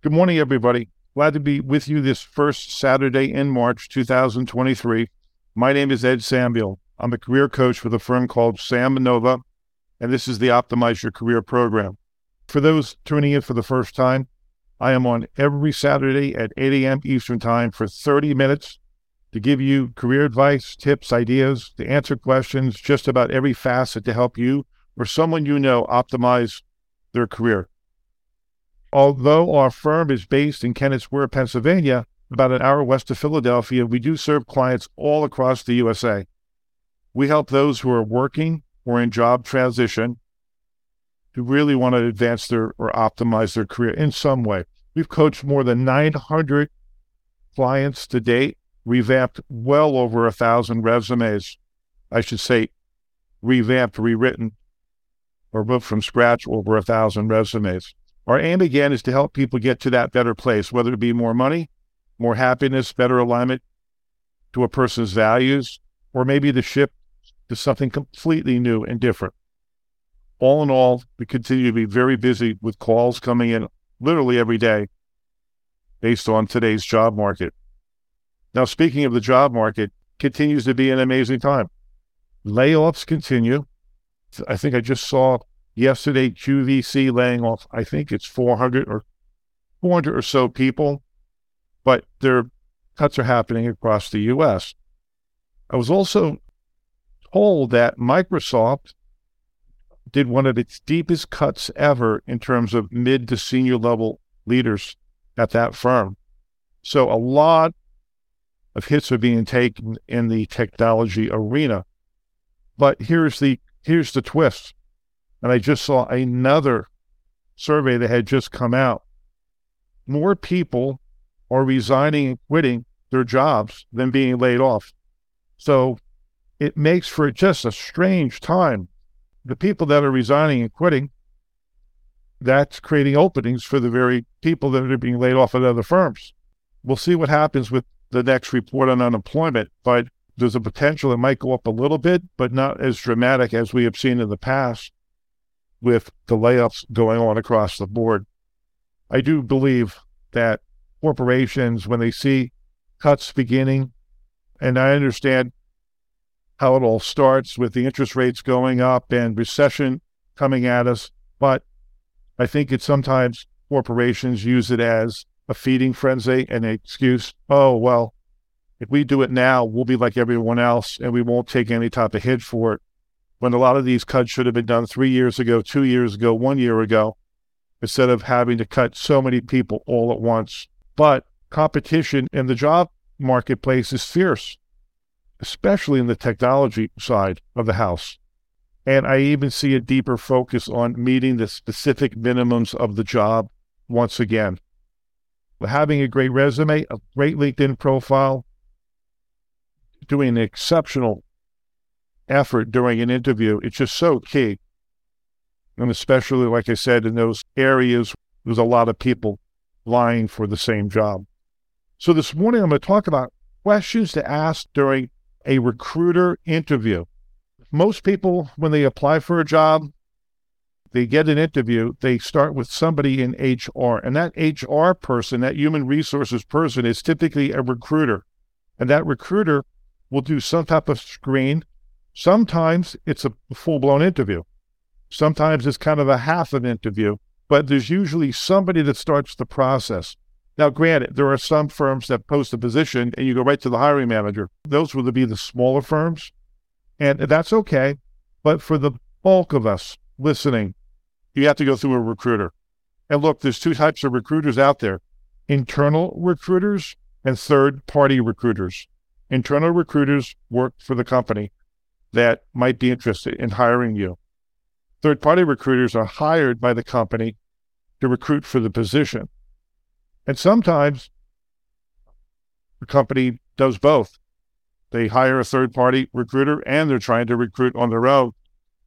Good morning, everybody. Glad to be with you this first Saturday in March 2023. My name is Ed Samuel. I'm a career coach with a firm called Sam Nova, and this is the Optimize Your Career program. For those tuning in for the first time, I am on every Saturday at 8 a.m. Eastern Time for 30 minutes to give you career advice, tips, ideas, to answer questions, just about every facet to help you or someone you know optimize their career. Although our firm is based in Kennett Square, Pennsylvania, about an hour west of Philadelphia, we do serve clients all across the USA. We help those who are working or in job transition who really want to advance their or optimize their career in some way. We've coached more than 900 clients to date, revamped well over a thousand resumes. I should say, revamped, rewritten, or wrote from scratch over a thousand resumes. Our aim again is to help people get to that better place, whether it be more money, more happiness, better alignment to a person's values, or maybe the shift to something completely new and different. All in all, we continue to be very busy with calls coming in literally every day based on today's job market. Now, speaking of the job market, continues to be an amazing time. Layoffs continue. I think I just saw yesterday QVC laying off, I think it's 400 or 400 or so people, but their cuts are happening across the US. I was also told that Microsoft did one of its deepest cuts ever in terms of mid to senior level leaders at that firm. So a lot of hits are being taken in the technology arena. But here's the here's the twist. And I just saw another survey that had just come out. More people are resigning and quitting their jobs than being laid off. So it makes for just a strange time. The people that are resigning and quitting, that's creating openings for the very people that are being laid off at other firms. We'll see what happens with the next report on unemployment, but there's a potential it might go up a little bit, but not as dramatic as we have seen in the past with the layoffs going on across the board. I do believe that corporations, when they see cuts beginning, and I understand how it all starts with the interest rates going up and recession coming at us, but I think it's sometimes corporations use it as a feeding frenzy and an excuse. Oh, well, if we do it now, we'll be like everyone else and we won't take any type of hit for it when a lot of these cuts should have been done three years ago, two years ago, one year ago, instead of having to cut so many people all at once. But competition in the job marketplace is fierce, especially in the technology side of the house. And I even see a deeper focus on meeting the specific minimums of the job once again. Having a great resume, a great LinkedIn profile, doing an exceptional effort during an interview. It's just so key. And especially, like I said, in those areas, there's a lot of people vying for the same job. So this morning, I'm going to talk about questions to ask during a recruiter interview. Most people, when they apply for a job, they get an interview, they start with somebody in HR. And that HR person, that human resources person, is typically a recruiter. And that recruiter will do some type of screen Sometimes it's a full blown interview. Sometimes it's kind of a half an interview, but there's usually somebody that starts the process. Now, granted, there are some firms that post a position and you go right to the hiring manager. Those would be the smaller firms, and that's okay. But for the bulk of us listening, you have to go through a recruiter. And look, there's two types of recruiters out there internal recruiters and third party recruiters. Internal recruiters work for the company that might be interested in hiring you. Third party recruiters are hired by the company to recruit for the position. And sometimes the company does both. They hire a third party recruiter and they're trying to recruit on their own,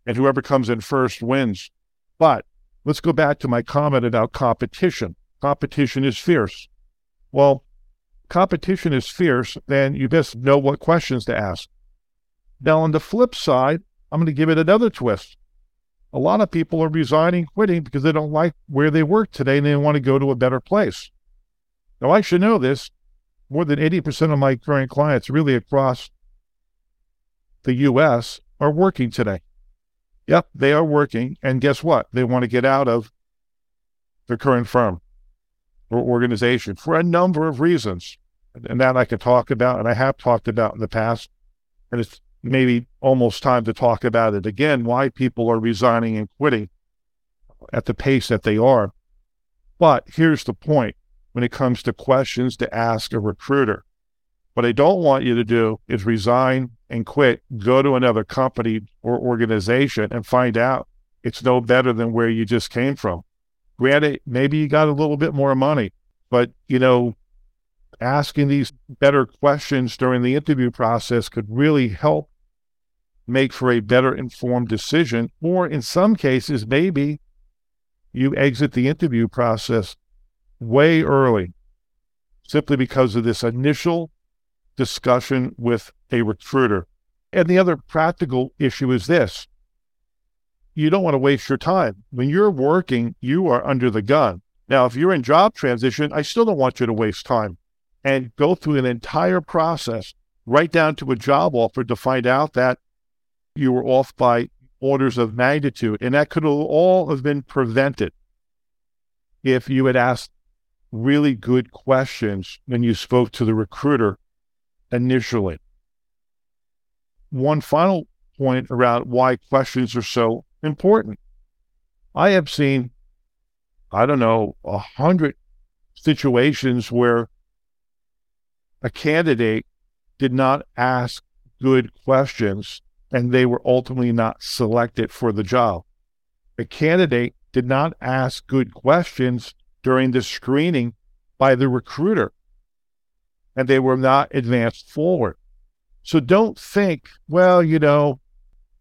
and whoever comes in first wins. But let's go back to my comment about competition. Competition is fierce. Well, competition is fierce, then you best know what questions to ask. Now, on the flip side, I'm going to give it another twist. A lot of people are resigning, quitting because they don't like where they work today and they want to go to a better place. Now, I should know this. More than 80% of my current clients, really across the US, are working today. Yep, they are working. And guess what? They want to get out of their current firm or organization for a number of reasons. And that I can talk about, and I have talked about in the past. And it's maybe almost time to talk about it again why people are resigning and quitting at the pace that they are. But here's the point when it comes to questions to ask a recruiter. What I don't want you to do is resign and quit, go to another company or organization and find out it's no better than where you just came from. Granted, maybe you got a little bit more money, but you know, asking these better questions during the interview process could really help make for a better informed decision. Or in some cases, maybe you exit the interview process way early simply because of this initial discussion with a recruiter. And the other practical issue is this you don't want to waste your time. When you're working, you are under the gun. Now, if you're in job transition, I still don't want you to waste time and go through an entire process right down to a job offer to find out that you were off by orders of magnitude. And that could all have been prevented if you had asked really good questions when you spoke to the recruiter initially. One final point around why questions are so important. I have seen, I don't know, a hundred situations where a candidate did not ask good questions and they were ultimately not selected for the job. The candidate did not ask good questions during the screening by the recruiter and they were not advanced forward. So don't think, well, you know,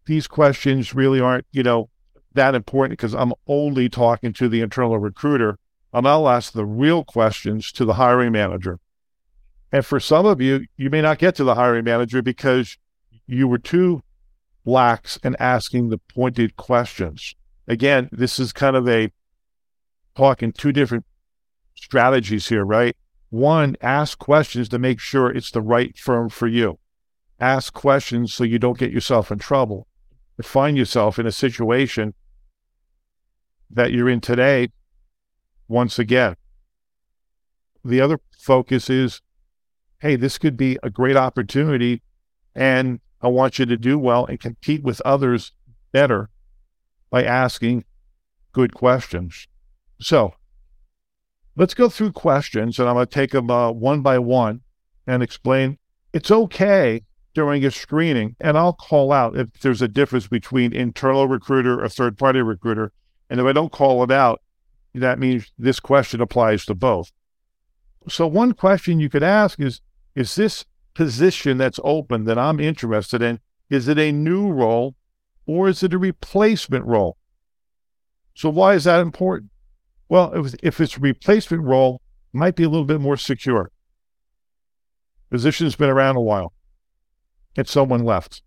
these questions really aren't, you know, that important because I'm only talking to the internal recruiter. And I'll ask the real questions to the hiring manager. And for some of you, you may not get to the hiring manager because you were too lax and asking the pointed questions. Again, this is kind of a talking two different strategies here, right? One, ask questions to make sure it's the right firm for you. Ask questions so you don't get yourself in trouble. Find yourself in a situation that you're in today once again. The other focus is hey, this could be a great opportunity, and I want you to do well and compete with others better by asking good questions. So let's go through questions, and I'm going to take them uh, one by one and explain. It's okay during a screening, and I'll call out if there's a difference between internal recruiter or third party recruiter. And if I don't call it out, that means this question applies to both. So, one question you could ask is Is this position that's open that I'm interested in, is it a new role or is it a replacement role? So, why is that important? Well, if, if it's a replacement role, it might be a little bit more secure. Position's been around a while and someone left.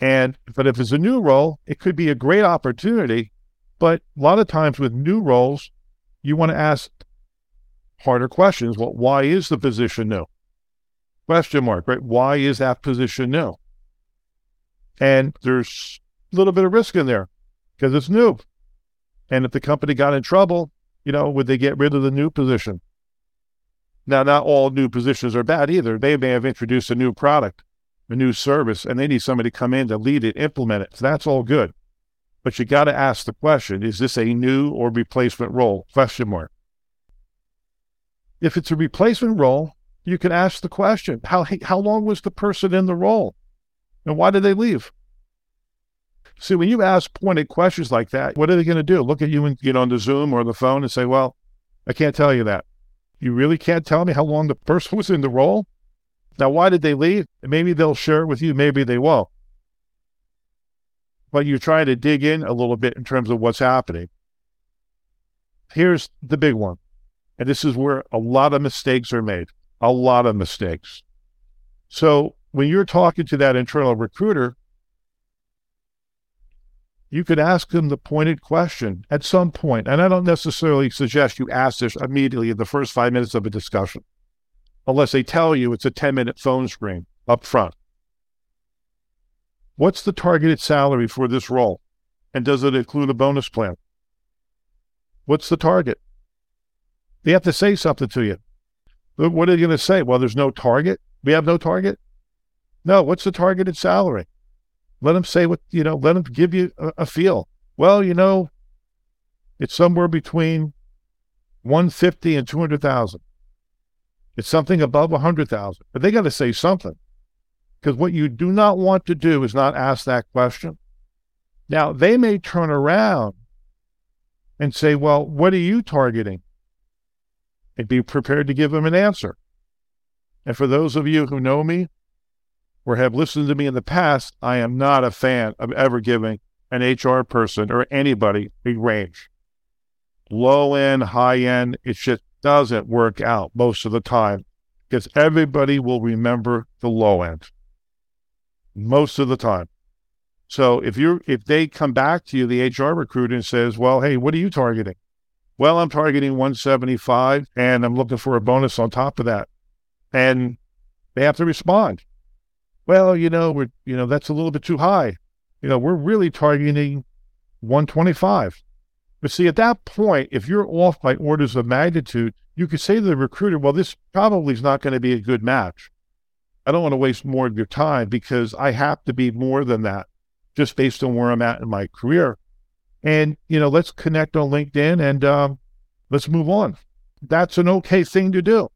And but if it's a new role, it could be a great opportunity. But a lot of times with new roles, you want to ask harder questions. Well, why is the position new? Question mark, right? Why is that position new? And there's a little bit of risk in there because it's new. And if the company got in trouble, you know, would they get rid of the new position? Now, not all new positions are bad either. They may have introduced a new product, a new service, and they need somebody to come in to lead it, implement it. So that's all good. But you got to ask the question, is this a new or replacement role? Question mark. If it's a replacement role, you can ask the question, how, how long was the person in the role? And why did they leave? See, when you ask pointed questions like that, what are they going to do? Look at you and get on the Zoom or the phone and say, well, I can't tell you that. You really can't tell me how long the person was in the role? Now, why did they leave? Maybe they'll share it with you, maybe they won't. But you're trying to dig in a little bit in terms of what's happening. Here's the big one. And this is where a lot of mistakes are made. A lot of mistakes. So when you're talking to that internal recruiter, you could ask them the pointed question at some point. And I don't necessarily suggest you ask this immediately in the first five minutes of a discussion, unless they tell you it's a 10 minute phone screen up front. What's the targeted salary for this role? And does it include a bonus plan? What's the target? They have to say something to you. What are you going to say? Well, there's no target. We have no target. No, what's the targeted salary? Let them say what, you know, let them give you a, a feel. Well, you know, it's somewhere between 150 and 200,000. It's something above 100,000. But they got to say something. Because what you do not want to do is not ask that question. Now, they may turn around and say, Well, what are you targeting? And be prepared to give them an answer. And for those of you who know me or have listened to me in the past, I am not a fan of ever giving an HR person or anybody a range. Low end, high end, it just doesn't work out most of the time because everybody will remember the low end most of the time. So if you're if they come back to you, the HR recruiter says, "Well, hey, what are you targeting?" Well, I'm targeting 175, and I'm looking for a bonus on top of that, and they have to respond. Well, you know, we're you know that's a little bit too high. You know, we're really targeting 125. But see, at that point, if you're off by orders of magnitude, you could say to the recruiter, "Well, this probably is not going to be a good match." I don't want to waste more of your time because I have to be more than that just based on where I'm at in my career. And, you know, let's connect on LinkedIn and um, let's move on. That's an okay thing to do.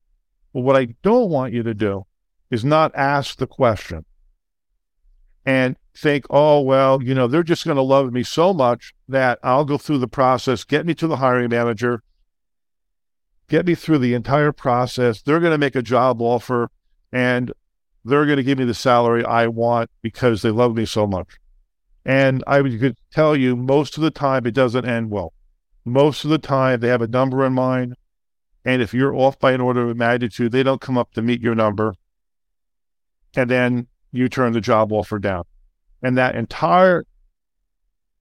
But what I don't want you to do is not ask the question and think, oh, well, you know, they're just going to love me so much that I'll go through the process, get me to the hiring manager, get me through the entire process. They're going to make a job offer and they're going to give me the salary I want because they love me so much. And I could tell you most of the time it doesn't end well. Most of the time they have a number in mind. And if you're off by an order of magnitude, they don't come up to meet your number. And then you turn the job offer down. And that entire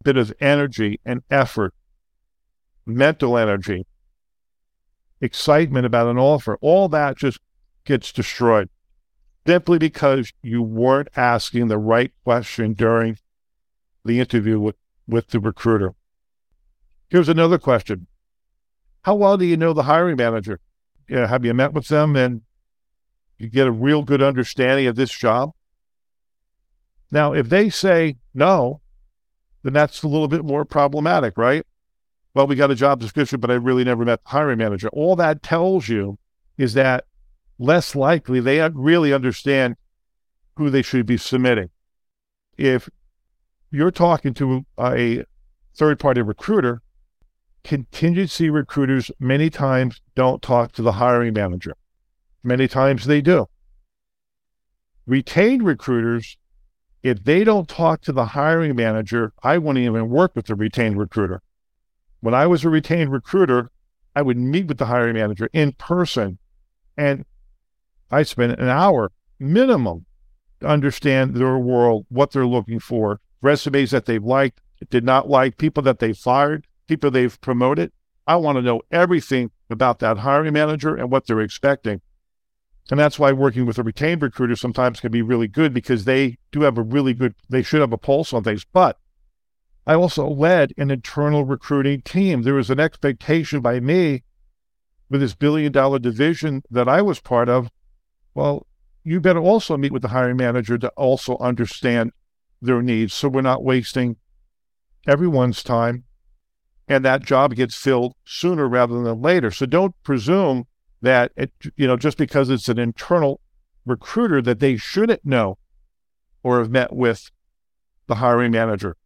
bit of energy and effort, mental energy, excitement about an offer, all that just gets destroyed simply because you weren't asking the right question during the interview with, with the recruiter. Here's another question How well do you know the hiring manager? Yeah, have you met with them and you get a real good understanding of this job? Now, if they say no, then that's a little bit more problematic, right? Well, we got a job description, but I really never met the hiring manager. All that tells you is that less likely they really understand who they should be submitting. If you're talking to a third party recruiter, contingency recruiters many times don't talk to the hiring manager. Many times they do. Retained recruiters, if they don't talk to the hiring manager, I wouldn't even work with the retained recruiter. When I was a retained recruiter, I would meet with the hiring manager in person and I spent an hour minimum to understand their world, what they're looking for, resumes that they've liked, did not like, people that they fired, people they've promoted. I want to know everything about that hiring manager and what they're expecting. And that's why working with a retained recruiter sometimes can be really good because they do have a really good, they should have a pulse on things. But I also led an internal recruiting team. There was an expectation by me with this billion dollar division that I was part of well, you better also meet with the hiring manager to also understand their needs so we're not wasting everyone's time and that job gets filled sooner rather than later. So don't presume that it, you know just because it's an internal recruiter that they shouldn't know or have met with the hiring manager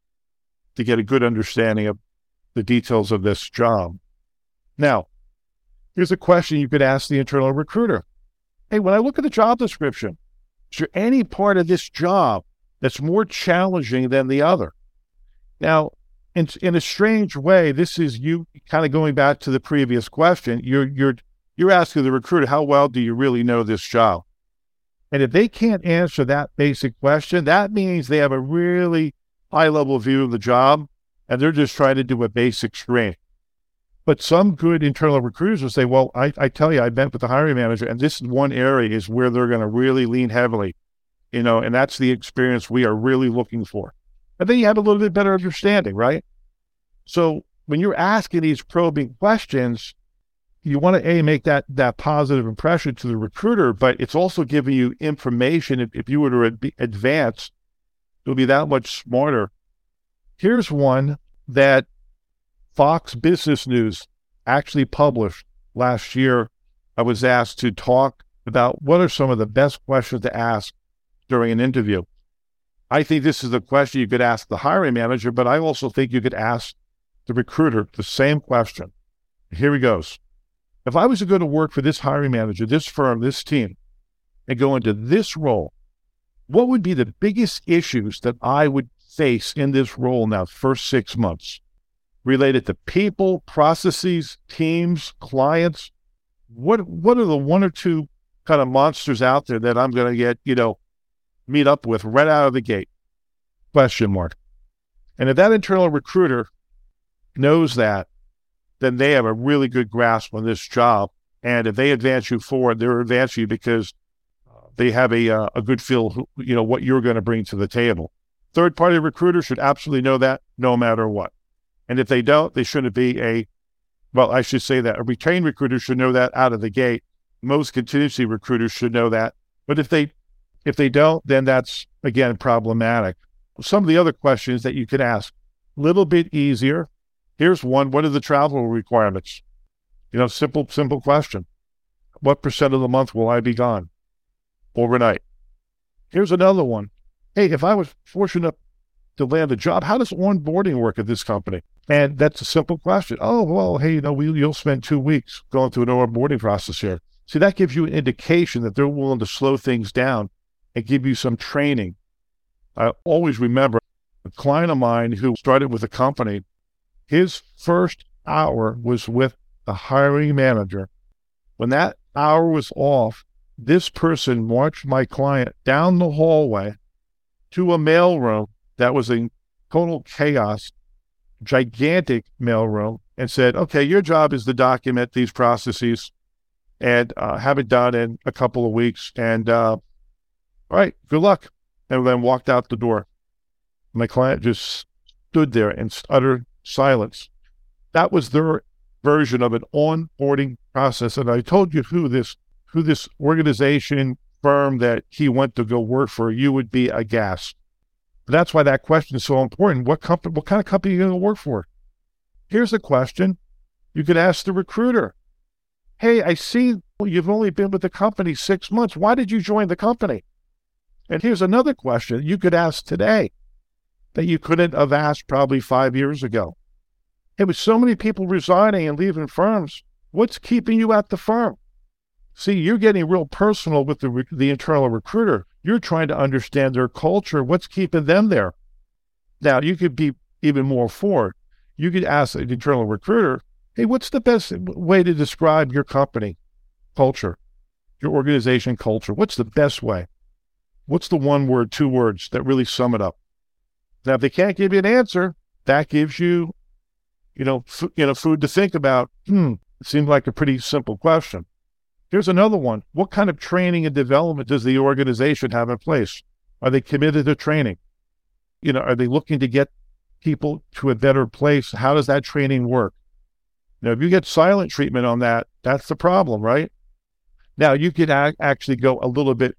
to get a good understanding of the details of this job. Now, here's a question you could ask the internal recruiter hey, when I look at the job description, is there any part of this job that's more challenging than the other? Now, in, in a strange way, this is you kind of going back to the previous question. You're you're you're asking the recruiter, how well do you really know this job? And if they can't answer that basic question, that means they have a really high level view of the job and they're just trying to do a basic screen. But some good internal recruiters will say, well, I, I tell you, I met with the hiring manager, and this one area is where they're going to really lean heavily, you know, and that's the experience we are really looking for. And then you have a little bit better understanding, right? So when you're asking these probing questions, you want to a make that that positive impression to the recruiter, but it's also giving you information. If, if you were to ad- advance, you'll be that much smarter. Here's one that Fox Business News actually published last year. I was asked to talk about what are some of the best questions to ask during an interview. I think this is a question you could ask the hiring manager, but I also think you could ask the recruiter the same question. Here he goes. If I was to go to work for this hiring manager, this firm, this team, and go into this role, what would be the biggest issues that I would face in this role now, first six months, related to people, processes, teams, clients? What what are the one or two kind of monsters out there that I'm going to get, you know, meet up with right out of the gate? Question mark. And if that internal recruiter knows that then they have a really good grasp on this job. And if they advance you forward, they're advancing you because uh, they have a, uh, a good feel, you know, what you're going to bring to the table. Third party recruiters should absolutely know that no matter what. And if they don't, they shouldn't be a, well, I should say that a retained recruiter should know that out of the gate. Most contingency recruiters should know that. But if they, if they don't, then that's again problematic. Some of the other questions that you could ask, a little bit easier, Here's one. What are the travel requirements? You know, simple, simple question. What percent of the month will I be gone overnight? Here's another one. Hey, if I was fortunate to land a job, how does onboarding work at this company? And that's a simple question. Oh, well, hey, you know, we, you'll spend two weeks going through an onboarding process here. See, that gives you an indication that they're willing to slow things down and give you some training. I always remember a client of mine who started with a company his first hour was with the hiring manager. When that hour was off, this person marched my client down the hallway to a mailroom that was in total chaos, gigantic mailroom, and said, okay, your job is to document these processes and uh, have it done in a couple of weeks. And uh, all right, good luck. And then walked out the door. My client just stood there in utter silence. That was their version of an onboarding process. And I told you who this who this organization firm that he went to go work for, you would be aghast. But that's why that question is so important. What company what kind of company are you going to work for? Here's a question you could ask the recruiter. Hey, I see you've only been with the company six months. Why did you join the company? And here's another question you could ask today that you couldn't have asked probably five years ago. It was so many people resigning and leaving firms. What's keeping you at the firm? See, you're getting real personal with the, the internal recruiter. You're trying to understand their culture. What's keeping them there? Now, you could be even more forward. You could ask an internal recruiter, hey, what's the best way to describe your company culture, your organization culture? What's the best way? What's the one word, two words that really sum it up? Now, if they can't give you an answer, that gives you, you know, f- you know, food to think about. Hmm, it seems like a pretty simple question. Here's another one. What kind of training and development does the organization have in place? Are they committed to training? You know, are they looking to get people to a better place? How does that training work? Now, if you get silent treatment on that, that's the problem, right? Now, you could a- actually go a little bit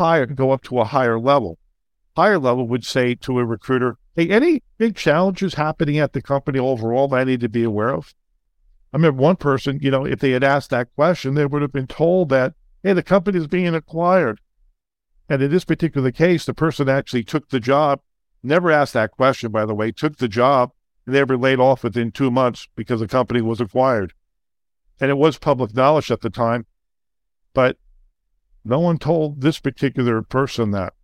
higher, go up to a higher level higher level would say to a recruiter, Hey, any big challenges happening at the company overall that I need to be aware of? I remember one person, you know, if they had asked that question, they would have been told that, hey, the company is being acquired. And in this particular case, the person actually took the job, never asked that question, by the way, took the job, and they were laid off within two months because the company was acquired. And it was public knowledge at the time, but no one told this particular person that.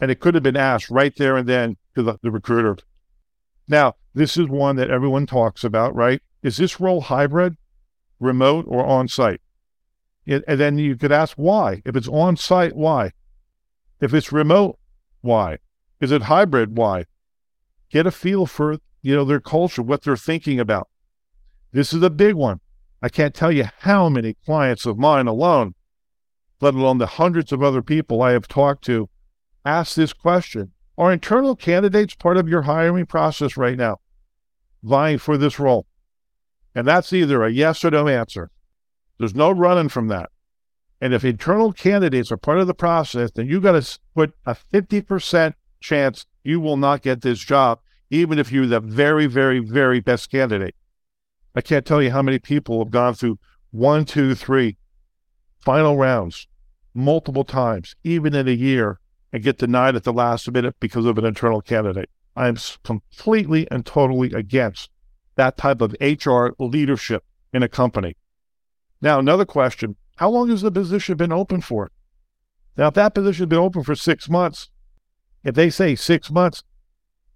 And it could have been asked right there and then to the, the recruiter. Now, this is one that everyone talks about, right? Is this role hybrid, remote, or on site? and then you could ask why. If it's on site, why? If it's remote, why? Is it hybrid? Why? Get a feel for you know, their culture, what they're thinking about. This is a big one. I can't tell you how many clients of mine alone, let alone the hundreds of other people I have talked to, ask this question. Are internal candidates part of your hiring process right now, vying for this role? And that's either a yes or no answer. There's no running from that. And if internal candidates are part of the process, then you got to put a 50% chance you will not get this job, even if you're the very, very, very best candidate. I can't tell you how many people have gone through one, two, three final rounds multiple times, even in a year, and get denied at the last minute because of an internal candidate. I am completely and totally against that type of HR leadership in a company. Now, another question How long has the position been open for? Now, if that position has been open for six months, if they say six months,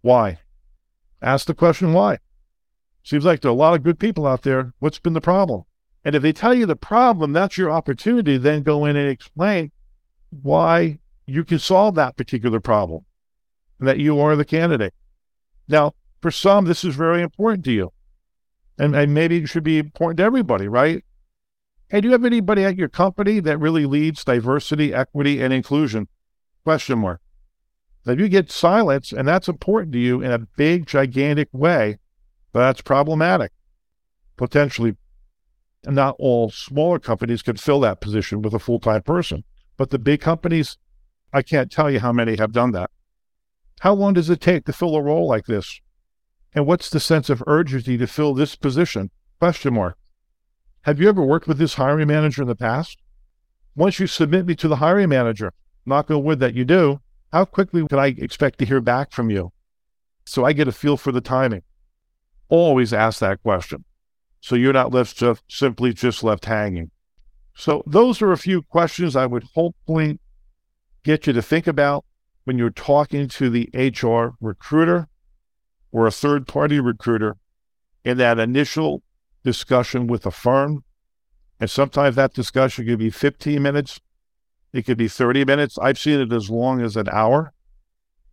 why? Ask the question why. Seems like there are a lot of good people out there. What's been the problem? And if they tell you the problem, that's your opportunity then go in and explain why you can solve that particular problem and that you are the candidate. Now, for some, this is very important to you. And, and maybe it should be important to everybody, right? Hey, do you have anybody at your company that really leads diversity, equity, and inclusion? Question mark. If you get silence and that's important to you in a big, gigantic way, that's problematic. Potentially, not all smaller companies can fill that position with a full time person, but the big companies, I can't tell you how many have done that. How long does it take to fill a role like this? And what's the sense of urgency to fill this position? Question mark. Have you ever worked with this hiring manager in the past? Once you submit me to the hiring manager, knock on wood that you do, how quickly can I expect to hear back from you? So I get a feel for the timing. Always ask that question. So you're not left simply just left hanging. So those are a few questions I would hopefully get you to think about when you're talking to the HR recruiter or a third party recruiter in that initial discussion with a firm. And sometimes that discussion could be 15 minutes, it could be 30 minutes. I've seen it as long as an hour.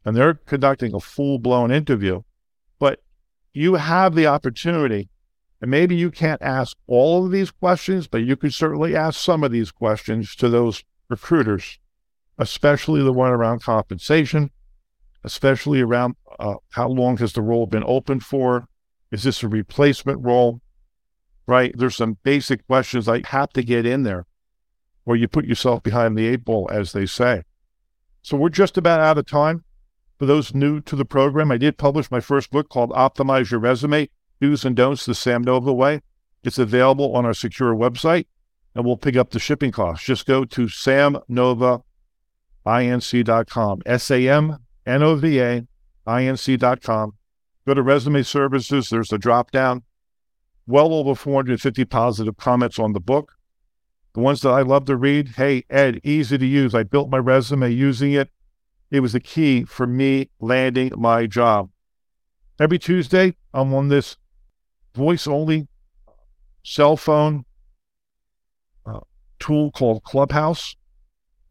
And they're conducting a full blown interview. But you have the opportunity, and maybe you can't ask all of these questions, but you could certainly ask some of these questions to those recruiters, especially the one around compensation, especially around uh, how long has the role been open for? Is this a replacement role? Right? There's some basic questions I have to get in there or you put yourself behind the eight ball, as they say. So we're just about out of time. For those new to the program, I did publish my first book called Optimize Your Resume Do's and Don'ts the Sam Nova Way. It's available on our secure website, and we'll pick up the shipping costs. Just go to samnovainc.com, S A M N O V A I N C.com. Go to Resume Services, there's a drop down. Well over 450 positive comments on the book. The ones that I love to read, hey, Ed, easy to use. I built my resume using it. It was the key for me landing my job. Every Tuesday, I'm on this voice only cell phone uh, tool called Clubhouse.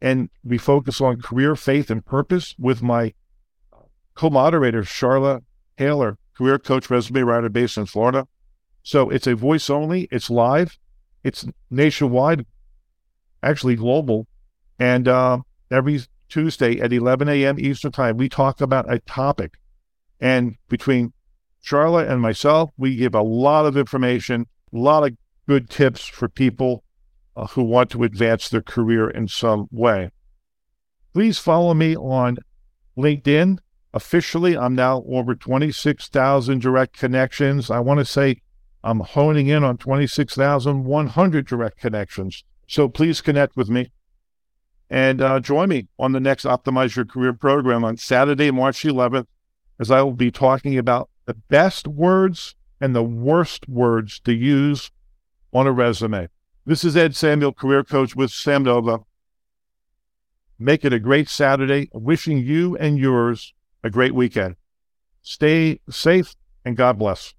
And we focus on career, faith, and purpose with my co moderator, Charla Taylor, career coach, resume writer based in Florida. So it's a voice only, it's live, it's nationwide actually global. And uh, every Tuesday at 11 a.m. Eastern Time, we talk about a topic. And between Charlotte and myself, we give a lot of information, a lot of good tips for people uh, who want to advance their career in some way. Please follow me on LinkedIn. Officially, I'm now over 26,000 direct connections. I want to say I'm honing in on 26,100 direct connections. So please connect with me and uh, join me on the next Optimize Your Career program on Saturday, March 11th, as I will be talking about the best words and the worst words to use on a resume. This is Ed Samuel, career coach with Sam Nova. Make it a great Saturday. Wishing you and yours a great weekend. Stay safe and God bless.